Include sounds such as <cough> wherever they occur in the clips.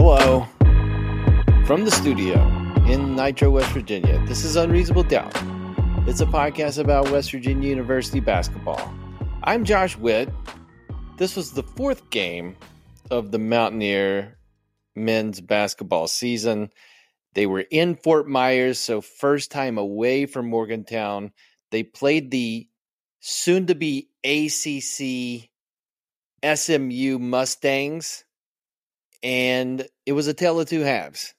Hello. From the studio in Nitro, West Virginia, this is Unreasonable Doubt. It's a podcast about West Virginia University basketball. I'm Josh Whitt. This was the fourth game of the Mountaineer men's basketball season. They were in Fort Myers, so first time away from Morgantown. They played the soon to be ACC SMU Mustangs and it was a tale of two halves,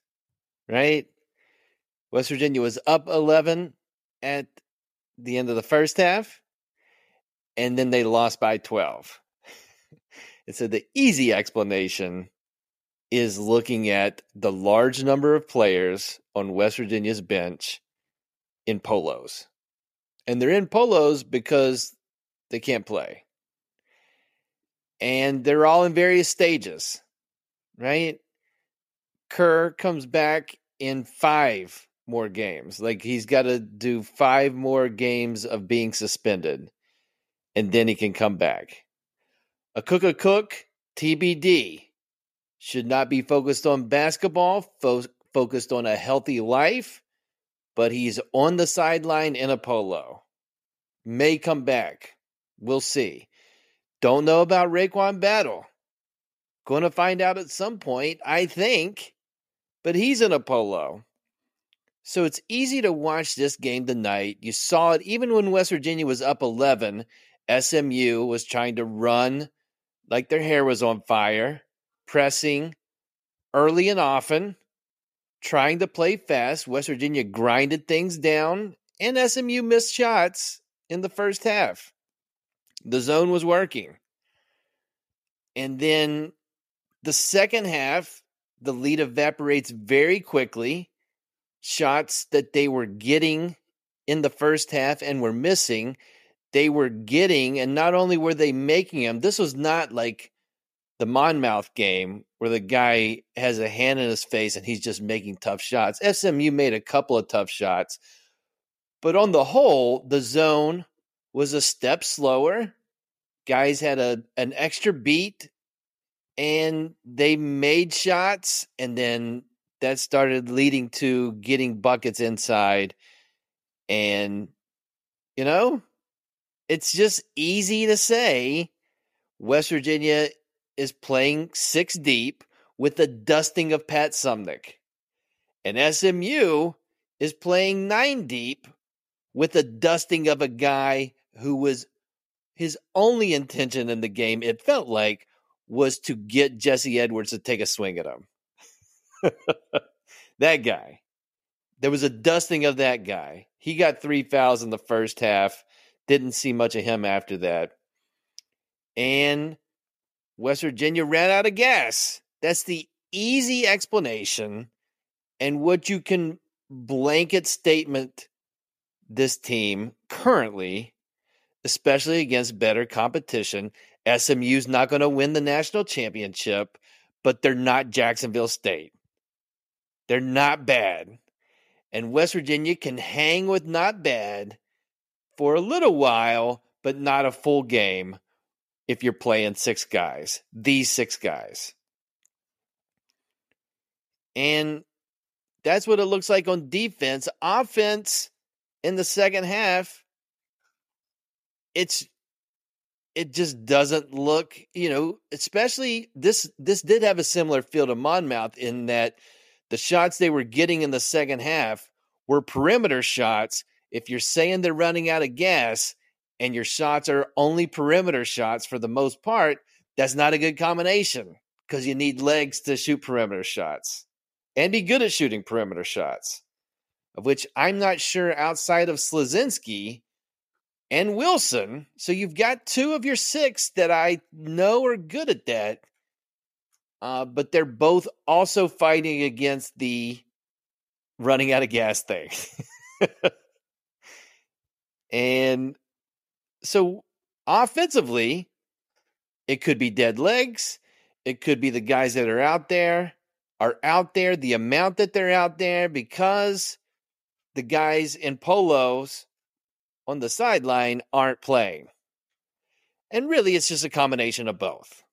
right? West Virginia was up 11 at the end of the first half, and then they lost by 12. <laughs> and so the easy explanation is looking at the large number of players on West Virginia's bench in polos. And they're in polos because they can't play. And they're all in various stages right? Kerr comes back in five more games. Like he's got to do five more games of being suspended, and then he can come back. Akok, a cook TBD, should not be focused on basketball, fo- focused on a healthy life, but he's on the sideline in a polo. May come back. We'll see. Don't know about RaeQuan Battle. Going to find out at some point, I think. But he's in a polo. So it's easy to watch this game tonight. You saw it even when West Virginia was up 11. SMU was trying to run like their hair was on fire, pressing early and often, trying to play fast. West Virginia grinded things down, and SMU missed shots in the first half. The zone was working. And then the second half, the lead evaporates very quickly. Shots that they were getting in the first half and were missing, they were getting, and not only were they making them, this was not like the Monmouth game where the guy has a hand in his face and he's just making tough shots. SMU made a couple of tough shots, but on the whole, the zone was a step slower. Guys had a an extra beat and they made shots and then that started leading to getting buckets inside and you know it's just easy to say west virginia is playing six deep with the dusting of pat suemnick and smu is playing nine deep with the dusting of a guy who was his only intention in the game it felt like was to get Jesse Edwards to take a swing at him. <laughs> that guy. There was a dusting of that guy. He got three fouls in the first half. Didn't see much of him after that. And West Virginia ran out of gas. That's the easy explanation and what you can blanket statement this team currently, especially against better competition, SMU's not going to win the national championship, but they're not Jacksonville State. They're not bad. And West Virginia can hang with not bad for a little while, but not a full game if you're playing six guys, these six guys. And that's what it looks like on defense. Offense in the second half, it's it just doesn't look, you know, especially this this did have a similar feel to Monmouth in that the shots they were getting in the second half were perimeter shots. If you're saying they're running out of gas and your shots are only perimeter shots for the most part, that's not a good combination because you need legs to shoot perimeter shots. and be good at shooting perimeter shots, of which I'm not sure outside of Slazinski and Wilson. So you've got two of your six that I know are good at that. Uh, but they're both also fighting against the running out of gas thing. <laughs> and so offensively, it could be dead legs. It could be the guys that are out there are out there, the amount that they're out there because the guys in polos on the sideline aren't playing. And really, it's just a combination of both.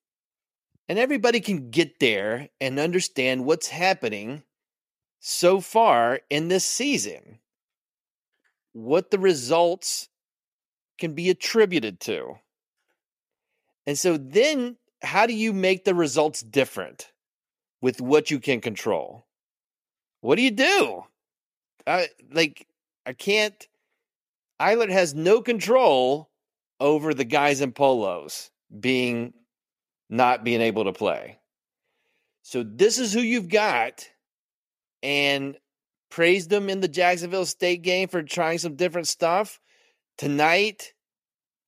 And everybody can get there and understand what's happening so far in this season, what the results can be attributed to. And so then, how do you make the results different with what you can control? What do you do? I, like, I can't. Eilert has no control over the guys in polos being not being able to play. So this is who you've got, and praised them in the Jacksonville State game for trying some different stuff. Tonight,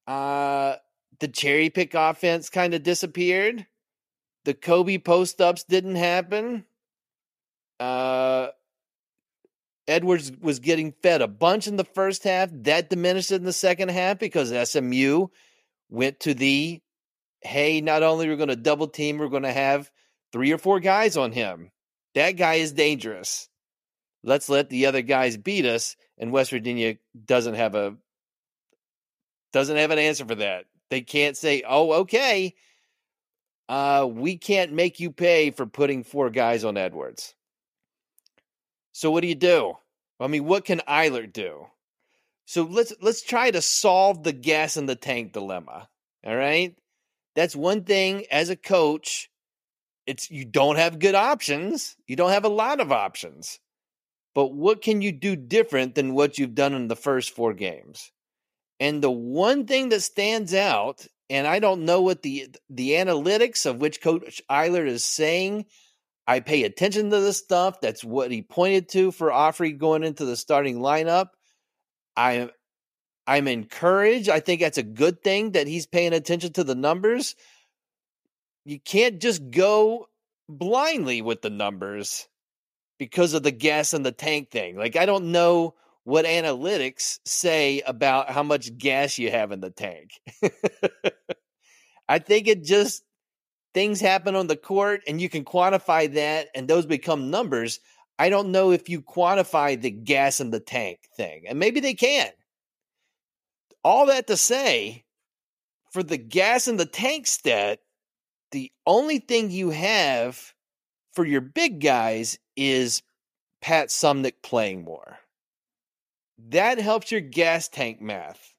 uh, the cherry pick offense kind of disappeared. The Kobe post ups didn't happen. Uh, Edwards was getting fed a bunch in the first half. That diminished in the second half because SMU went to the hey, not only are we going to double team, we're going to have three or four guys on him. That guy is dangerous. Let's let the other guys beat us. And West Virginia doesn't have a doesn't have an answer for that. They can't say, "Oh, okay, uh, we can't make you pay for putting four guys on Edwards." So what do you do? I mean, what can Eilert do? So let's let's try to solve the gas in the tank dilemma. All right? That's one thing as a coach, it's you don't have good options. You don't have a lot of options. But what can you do different than what you've done in the first four games? And the one thing that stands out, and I don't know what the the analytics of which Coach Eilert is saying. I pay attention to this stuff. That's what he pointed to for Ofri going into the starting lineup. I I'm encouraged. I think that's a good thing that he's paying attention to the numbers. You can't just go blindly with the numbers because of the gas in the tank thing. Like, I don't know what analytics say about how much gas you have in the tank. <laughs> I think it just things happen on the court and you can quantify that and those become numbers. I don't know if you quantify the gas in the tank thing, and maybe they can. All that to say, for the gas in the tank stat, the only thing you have for your big guys is Pat Suemnick playing more. That helps your gas tank math.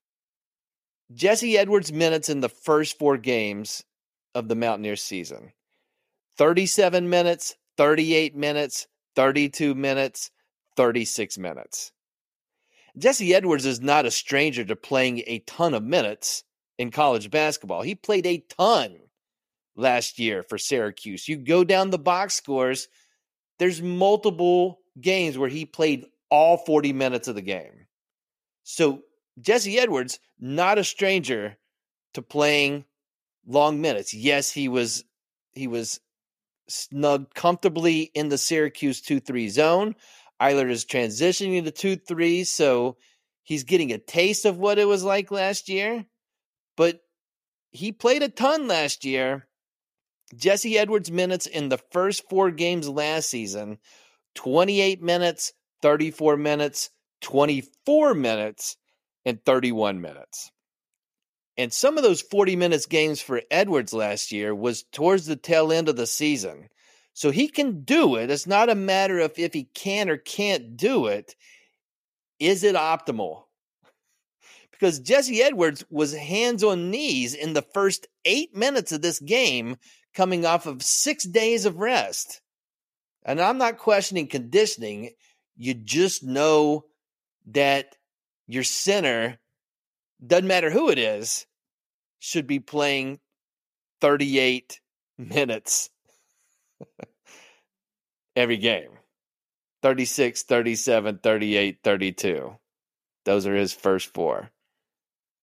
Jesse Edwards' minutes in the first four games of the Mountaineers season 37 minutes, 38 minutes, 32 minutes, 36 minutes. Jesse Edwards is not a stranger to playing a ton of minutes in college basketball. He played a ton last year for Syracuse. You go down the box scores, there's multiple games where he played all 40 minutes of the game. So Jesse Edwards, not a stranger to playing long minutes. Yes, he was he was snugged comfortably in the Syracuse 2-3 zone. Eilert is transitioning to 2-3, so he's getting a taste of what it was like last year. But he played a ton last year. Jesse Edwards' minutes in the first four games last season 28 minutes, 34 minutes, 24 minutes, and 31 minutes. And some of those 40 minutes games for Edwards last year was towards the tail end of the season. So he can do it. It's not a matter of if he can or can't do it. Is it optimal? Because Jesse Edwards was hands on knees in the first eight minutes of this game, coming off of six days of rest. And I'm not questioning conditioning. You just know that your center, doesn't matter who it is, should be playing 38 minutes every game. 36, 37, 38, 32. Those are his first four.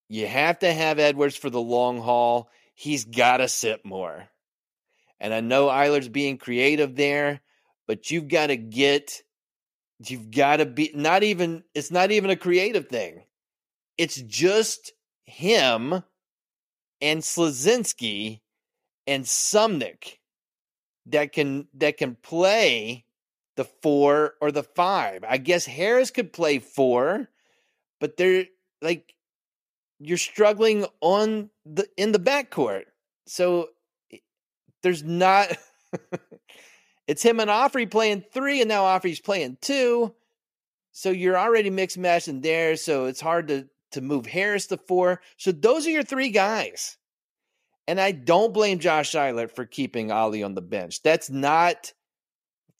You have to have Edwards for the long haul. He's got to sit more. And I know Eilert's being creative there, but you've got to get, you've got to be, not even, it's not even a creative thing. It's just him and Slazinski and Suemnick that can that can play the four or the five. I guess Harris could play four, but they're like you're struggling on the in the backcourt. So there's not <laughs> it's him and Ofri playing three, and now Ofri's playing two. So you're already mixed matching there. So it's hard to to move Harris to four. So those are your three guys. And I don't blame Josh Eilert for keeping Ali on the bench. That's not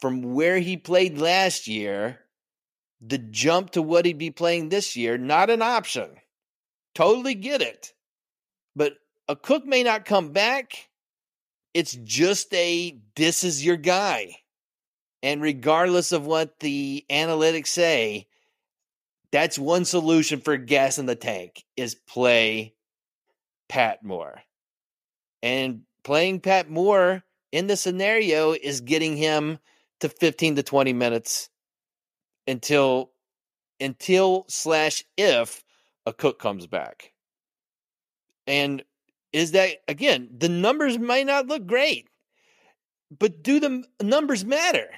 from where he played last year, the jump to what he'd be playing this year, not an option. Totally get it. But a cook may not come back. It's just a this is your guy. And regardless of what the analytics say, that's one solution for gas in the tank is play Pat more. And playing Pat more in the scenario is getting him to 15 to 20 minutes until until slash if Akok comes back. And is that again, the numbers might not look great, but do the numbers matter?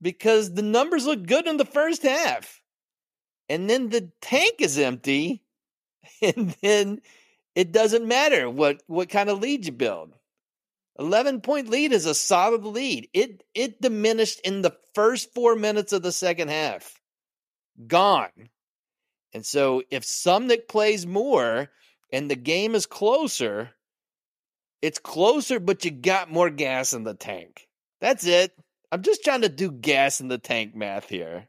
Because the numbers look good in the first half. And then the tank is empty. <laughs> And then it doesn't matter what what kind of lead you build. 11 point lead is a solid lead. It it diminished in the first 4 minutes of the second half. Gone. And so if Suemnick plays more and the game is closer, it's closer but you got more gas in the tank. That's it. I'm just trying to do gas in the tank math here.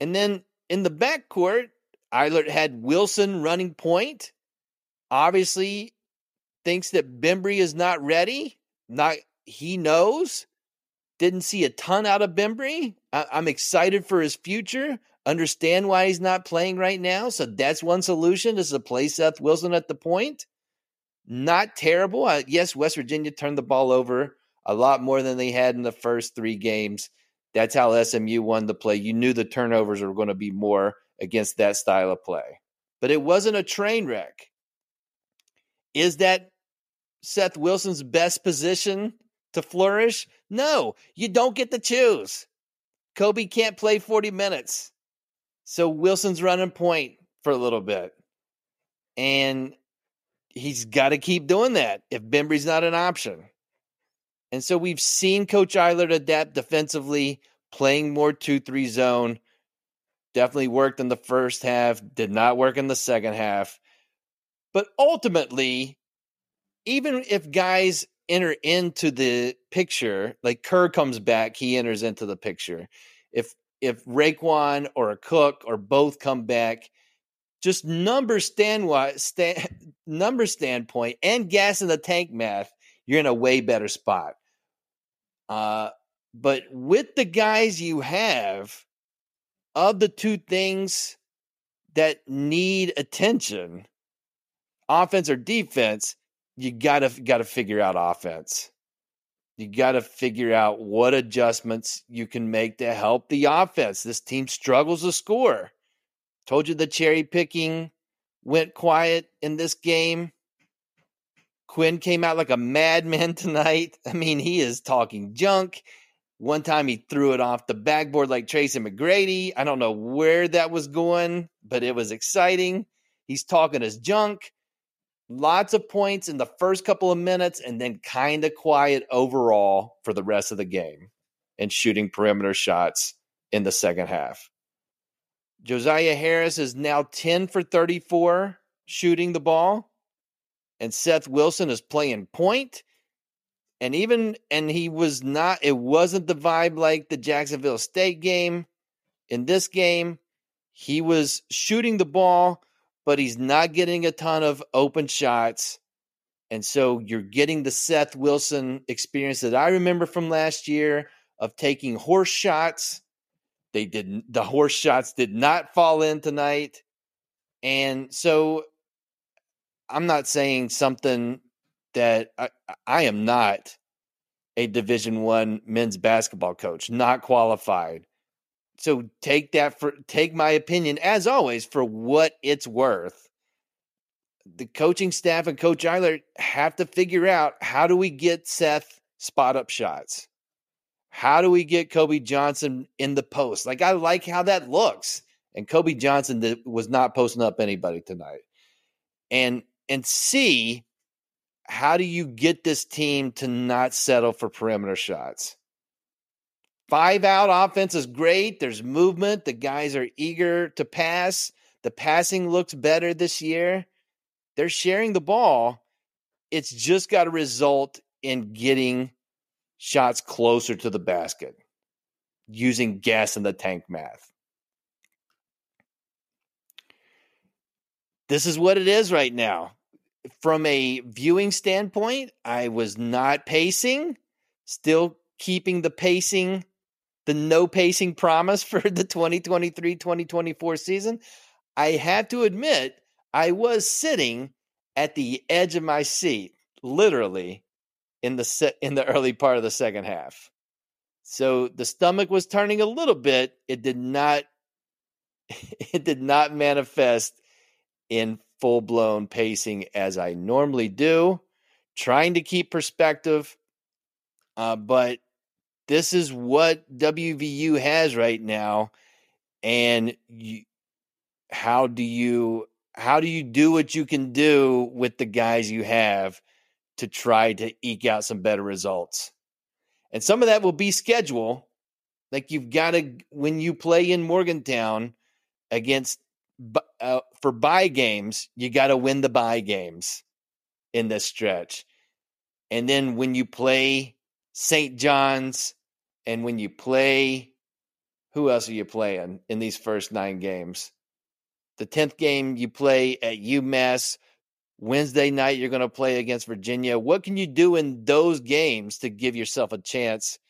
And then in the backcourt, Eilert had Wilson running point. Obviously, thinks that Bembry is not ready. Not he knows. Didn't see a ton out of Bembry. I, I'm excited for his future. Understand why he's not playing right now. So that's one solution is to play Seth Wilson at the point. Not terrible. Uh, yes, West Virginia turned the ball over a lot more than they had in the first three games. That's how SMU won the play. You knew the turnovers were going to be more against that style of play. But it wasn't a train wreck. Is that Seth Wilson's best position to flourish? No, you don't get to choose. Kobe can't play 40 minutes. So Wilson's running point for a little bit. And he's got to keep doing that if Bembry's not an option. And so we've seen Coach Eilert adapt defensively, playing more 2 3 zone. Definitely worked in the first half, did not work in the second half. But ultimately, even if guys enter into the picture, like Kerr comes back, he enters into the picture. If if RaeQuan or Akok or both come back, just number stand, stand <laughs> number standpoint and gas in the tank math, you're in a way better spot. Uh, but with the guys you have, of the two things that need attention, offense or defense, you gotta gotta figure out offense. You gotta figure out what adjustments you can make to help the offense. This team struggles to score. Told you the cherry picking went quiet in this game. Quinn came out like a madman <laughs> tonight. I mean, he is talking junk. One time he threw it off the backboard like Tracy McGrady. I don't know where that was going, but it was exciting. He's talking his junk. Lots of points in the first couple of minutes and then kind of quiet overall for the rest of the game. and shooting perimeter shots in the second half. Josiah Harris is now 10 for 34 shooting the ball, and Seth Wilson is playing point. And even, and he was not, it wasn't the vibe like the Jacksonville State game. In this game, he was shooting the ball, but he's not getting a ton of open shots. And so you're getting the Seth Wilson experience that I remember from last year of taking horse shots. They didn't, the horse shots did not fall in tonight. And so I'm not saying something that I, I am not a division one men's basketball coach, not qualified. So take that for take my opinion as always for what it's worth the coaching staff and Coach Eilert have to figure out how do we get Seth spot up shots? How do we get Kobe Johnson in the post? Like I like how that looks. And Kobe Johnson was not posting up anybody tonight. And and see how do you get this team to not settle for perimeter shots? Five out offense is great. There's movement. The guys are eager to pass. The passing looks better this year. They're sharing the ball. It's just got to result in getting shots closer to the basket using gas in the tank math. This is what it is right now. From a viewing standpoint, I was not pacing, still keeping the pacing, the no pacing promise <laughs> for the 2023 2024 season. I have to admit, I was sitting at the edge of my seat, literally in the se- in the early part of the second half. So the stomach was turning a little bit. It did not <laughs> it did not manifest in full blown pacing as I normally do, trying to keep perspective. Uh, but this is what WVU has right now, and you, how do you how do you do what you can do with the guys you have to try to eke out some better results? And some of that will be schedule. Like you've got to, when you play in Morgantown against, uh, for buy games, you got to win the buy games in this stretch. And then when you play St. John's and when you play, who else are you playing in these first nine games? The 10th game you play at UMass. Wednesday night, you're going to play against Virginia. What can you do in those games to give yourself a chance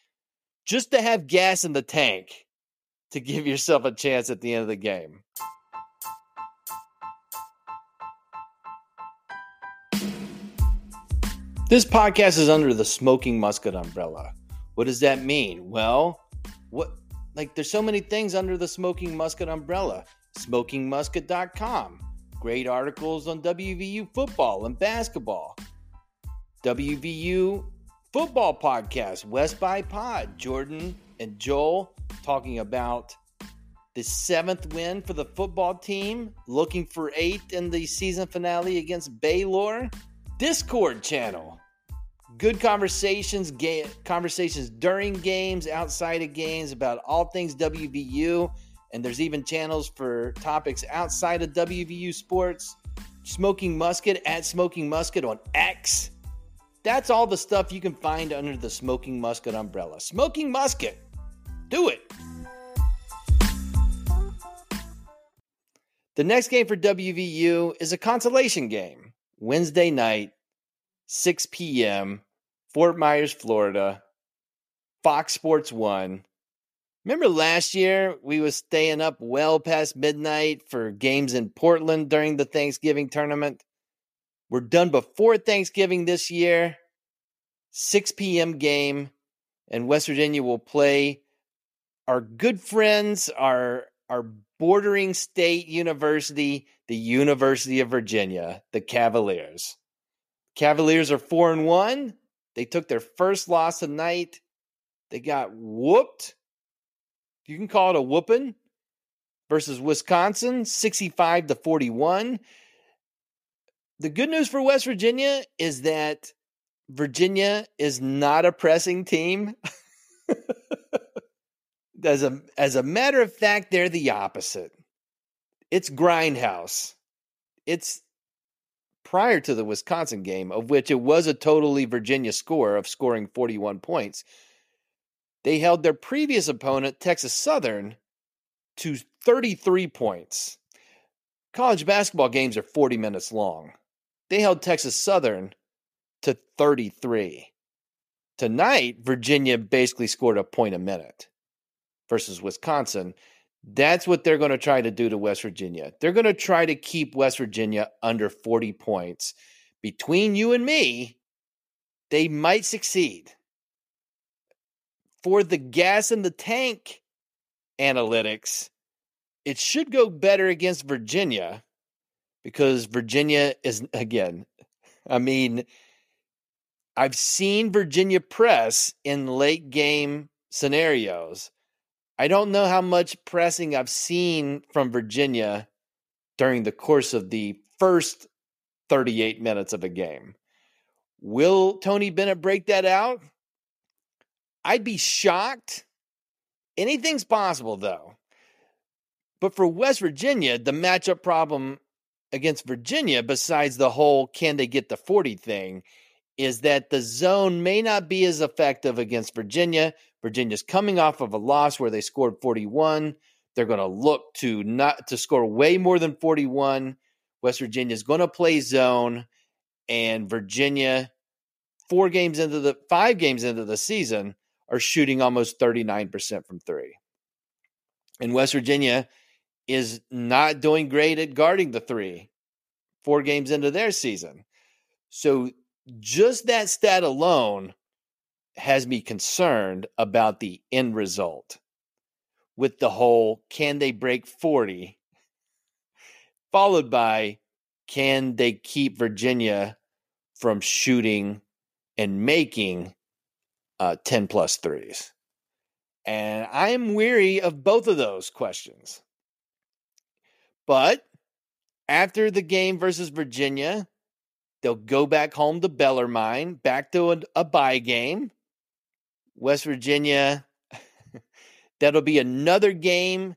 just to have gas in the tank to give yourself a chance at the end of the game? This podcast is under the Smoking Musket umbrella. What does that mean? Well, what like there's so many things under the Smoking Musket umbrella smokingmusket.com. Great articles on WVU football and basketball. WVU football podcast, West by Pod. Jordan and Joel talking about the seventh win for the football team, looking for eight in the season finale against Baylor. Discord channel. Good conversations, ga- conversations during games, outside of games about all things WVU. And there's even channels for topics outside of WVU sports. Smoking Musket at Smoking Musket on X. That's all the stuff you can find under the Smoking Musket umbrella. Smoking Musket. Do it. The next game for WVU is a consolation game. Wednesday night, 6 p.m., Fort Myers, Florida. Fox Sports 1. Remember last year we was staying up well past midnight for games in Portland during the Thanksgiving tournament. We're done before Thanksgiving this year. 6 p.m. game, and West Virginia will play our good friends, our our bordering state university, the University of Virginia, the Cavaliers. Cavaliers are four and one. They took their first loss tonight. They got whooped you can call it a whooping versus Wisconsin, 65 to 41. The good news for West Virginia is that Virginia is not a pressing team. <laughs> As a as a matter of fact, they're the opposite. It's grindhouse. It's prior to the Wisconsin game, of which it was a totally Virginia score of scoring 41 points. They held their previous opponent, Texas Southern, to 33 points. College basketball games are 40 minutes long. They held Texas Southern to 33. Tonight, Virginia basically scored a point a minute versus Wisconsin. That's what they're going to try to do to West Virginia. They're going to try to keep West Virginia under 40 points. Between you and me, they might succeed. For the gas in the tank analytics, it should go better against Virginia because Virginia is, again, I mean, I've seen Virginia press in late game scenarios. I don't know how much pressing I've seen from Virginia during the course of the first 38 minutes of a game. Will Tony Bennett break that out? I'd be shocked. Anything's possible, though. But for West Virginia, the matchup problem against Virginia, besides the whole can they get the 40 thing, is that the zone may not be as effective against Virginia. Virginia's coming off of a loss where they scored 41. They're going to look to not to score way more than 41. West Virginia's going to play zone and Virginia four games into the five games into the season are shooting almost 39% from 3. And West Virginia is not doing great at guarding the 3 four games into their season. So just that stat alone has me concerned about the end result with the whole can they break 40 followed by can they keep Virginia from shooting and making uh, 10 plus threes? And I am weary of both of those questions. But after the game versus Virginia, They'll go back home to Bellarmine, back to a, a bye game. West Virginia, that'll be another game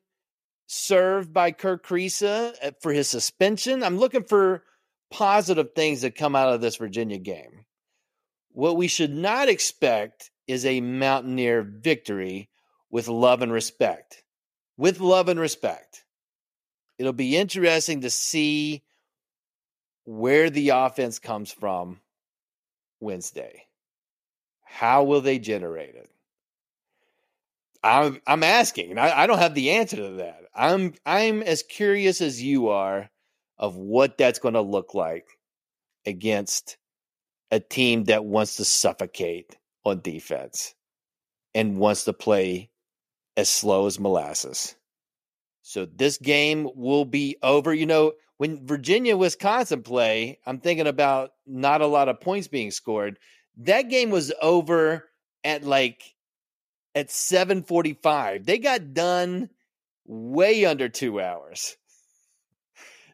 served by Kerr Kriisa uh, for his suspension. I'm looking for positive things that come out of this Virginia game. What we should not expect is a Mountaineer victory with love and respect. With love and respect. It'll be interesting to see where the offense comes from Wednesday. How will they generate it? I'm I'm asking, and I, I don't have the answer to that. I'm I'm as curious as you are of what that's going to look like against a team that wants to suffocate on defense and wants to play as slow as molasses. So this game will be over. You know, when Virginia Wisconsin play, I'm thinking about not a lot of points being scored. That game was over at like at 7:45. They got done way under 2 hours.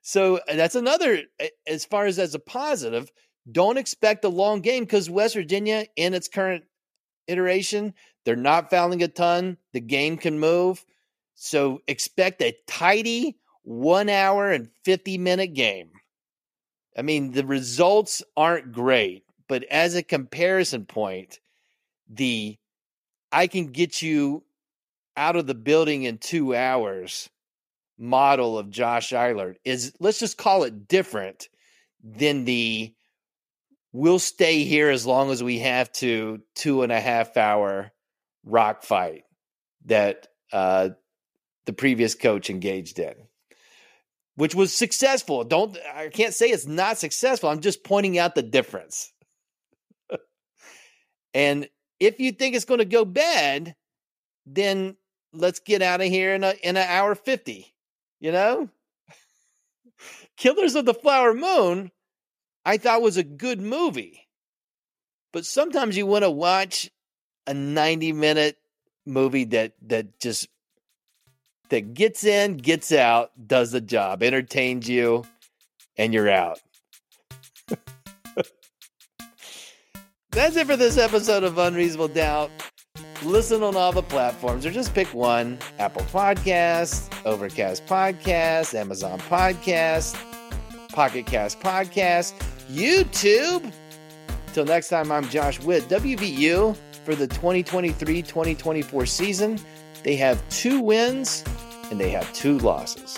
So uh, that's another as far as as a positive, don't expect a long game cuz West Virginia in its current iteration, they're not fouling a ton, the game can move. So expect a tidy one hour and 50 minute game. I mean, the results aren't great, but as a comparison point, the I can get you out of the building in two hours model of Josh Eilert is, let's just call it different than the we'll stay here as long as we have to two and a half hour rock fight that uh, the previous coach engaged in which was successful. Don't I can't say it's not successful. I'm just pointing out the difference. And if you think it's going to go bad, then let's get out of here in a in an hour 50. You know? <laughs> Killers of the Flower Moon I thought was a good movie. But sometimes you want to watch a 90 minute movie that that just that gets in, gets out, does the job, entertains you, and you're out. That's it for this episode of Unreasonable Doubt. Listen on all the platforms or just pick one Apple Podcasts, Overcast Podcast, Amazon Podcast, Pocket Cast Podcast, YouTube. Till next time, I'm Josh Whitt, WVU for the 2023 2024 season. They have two wins and they have two losses.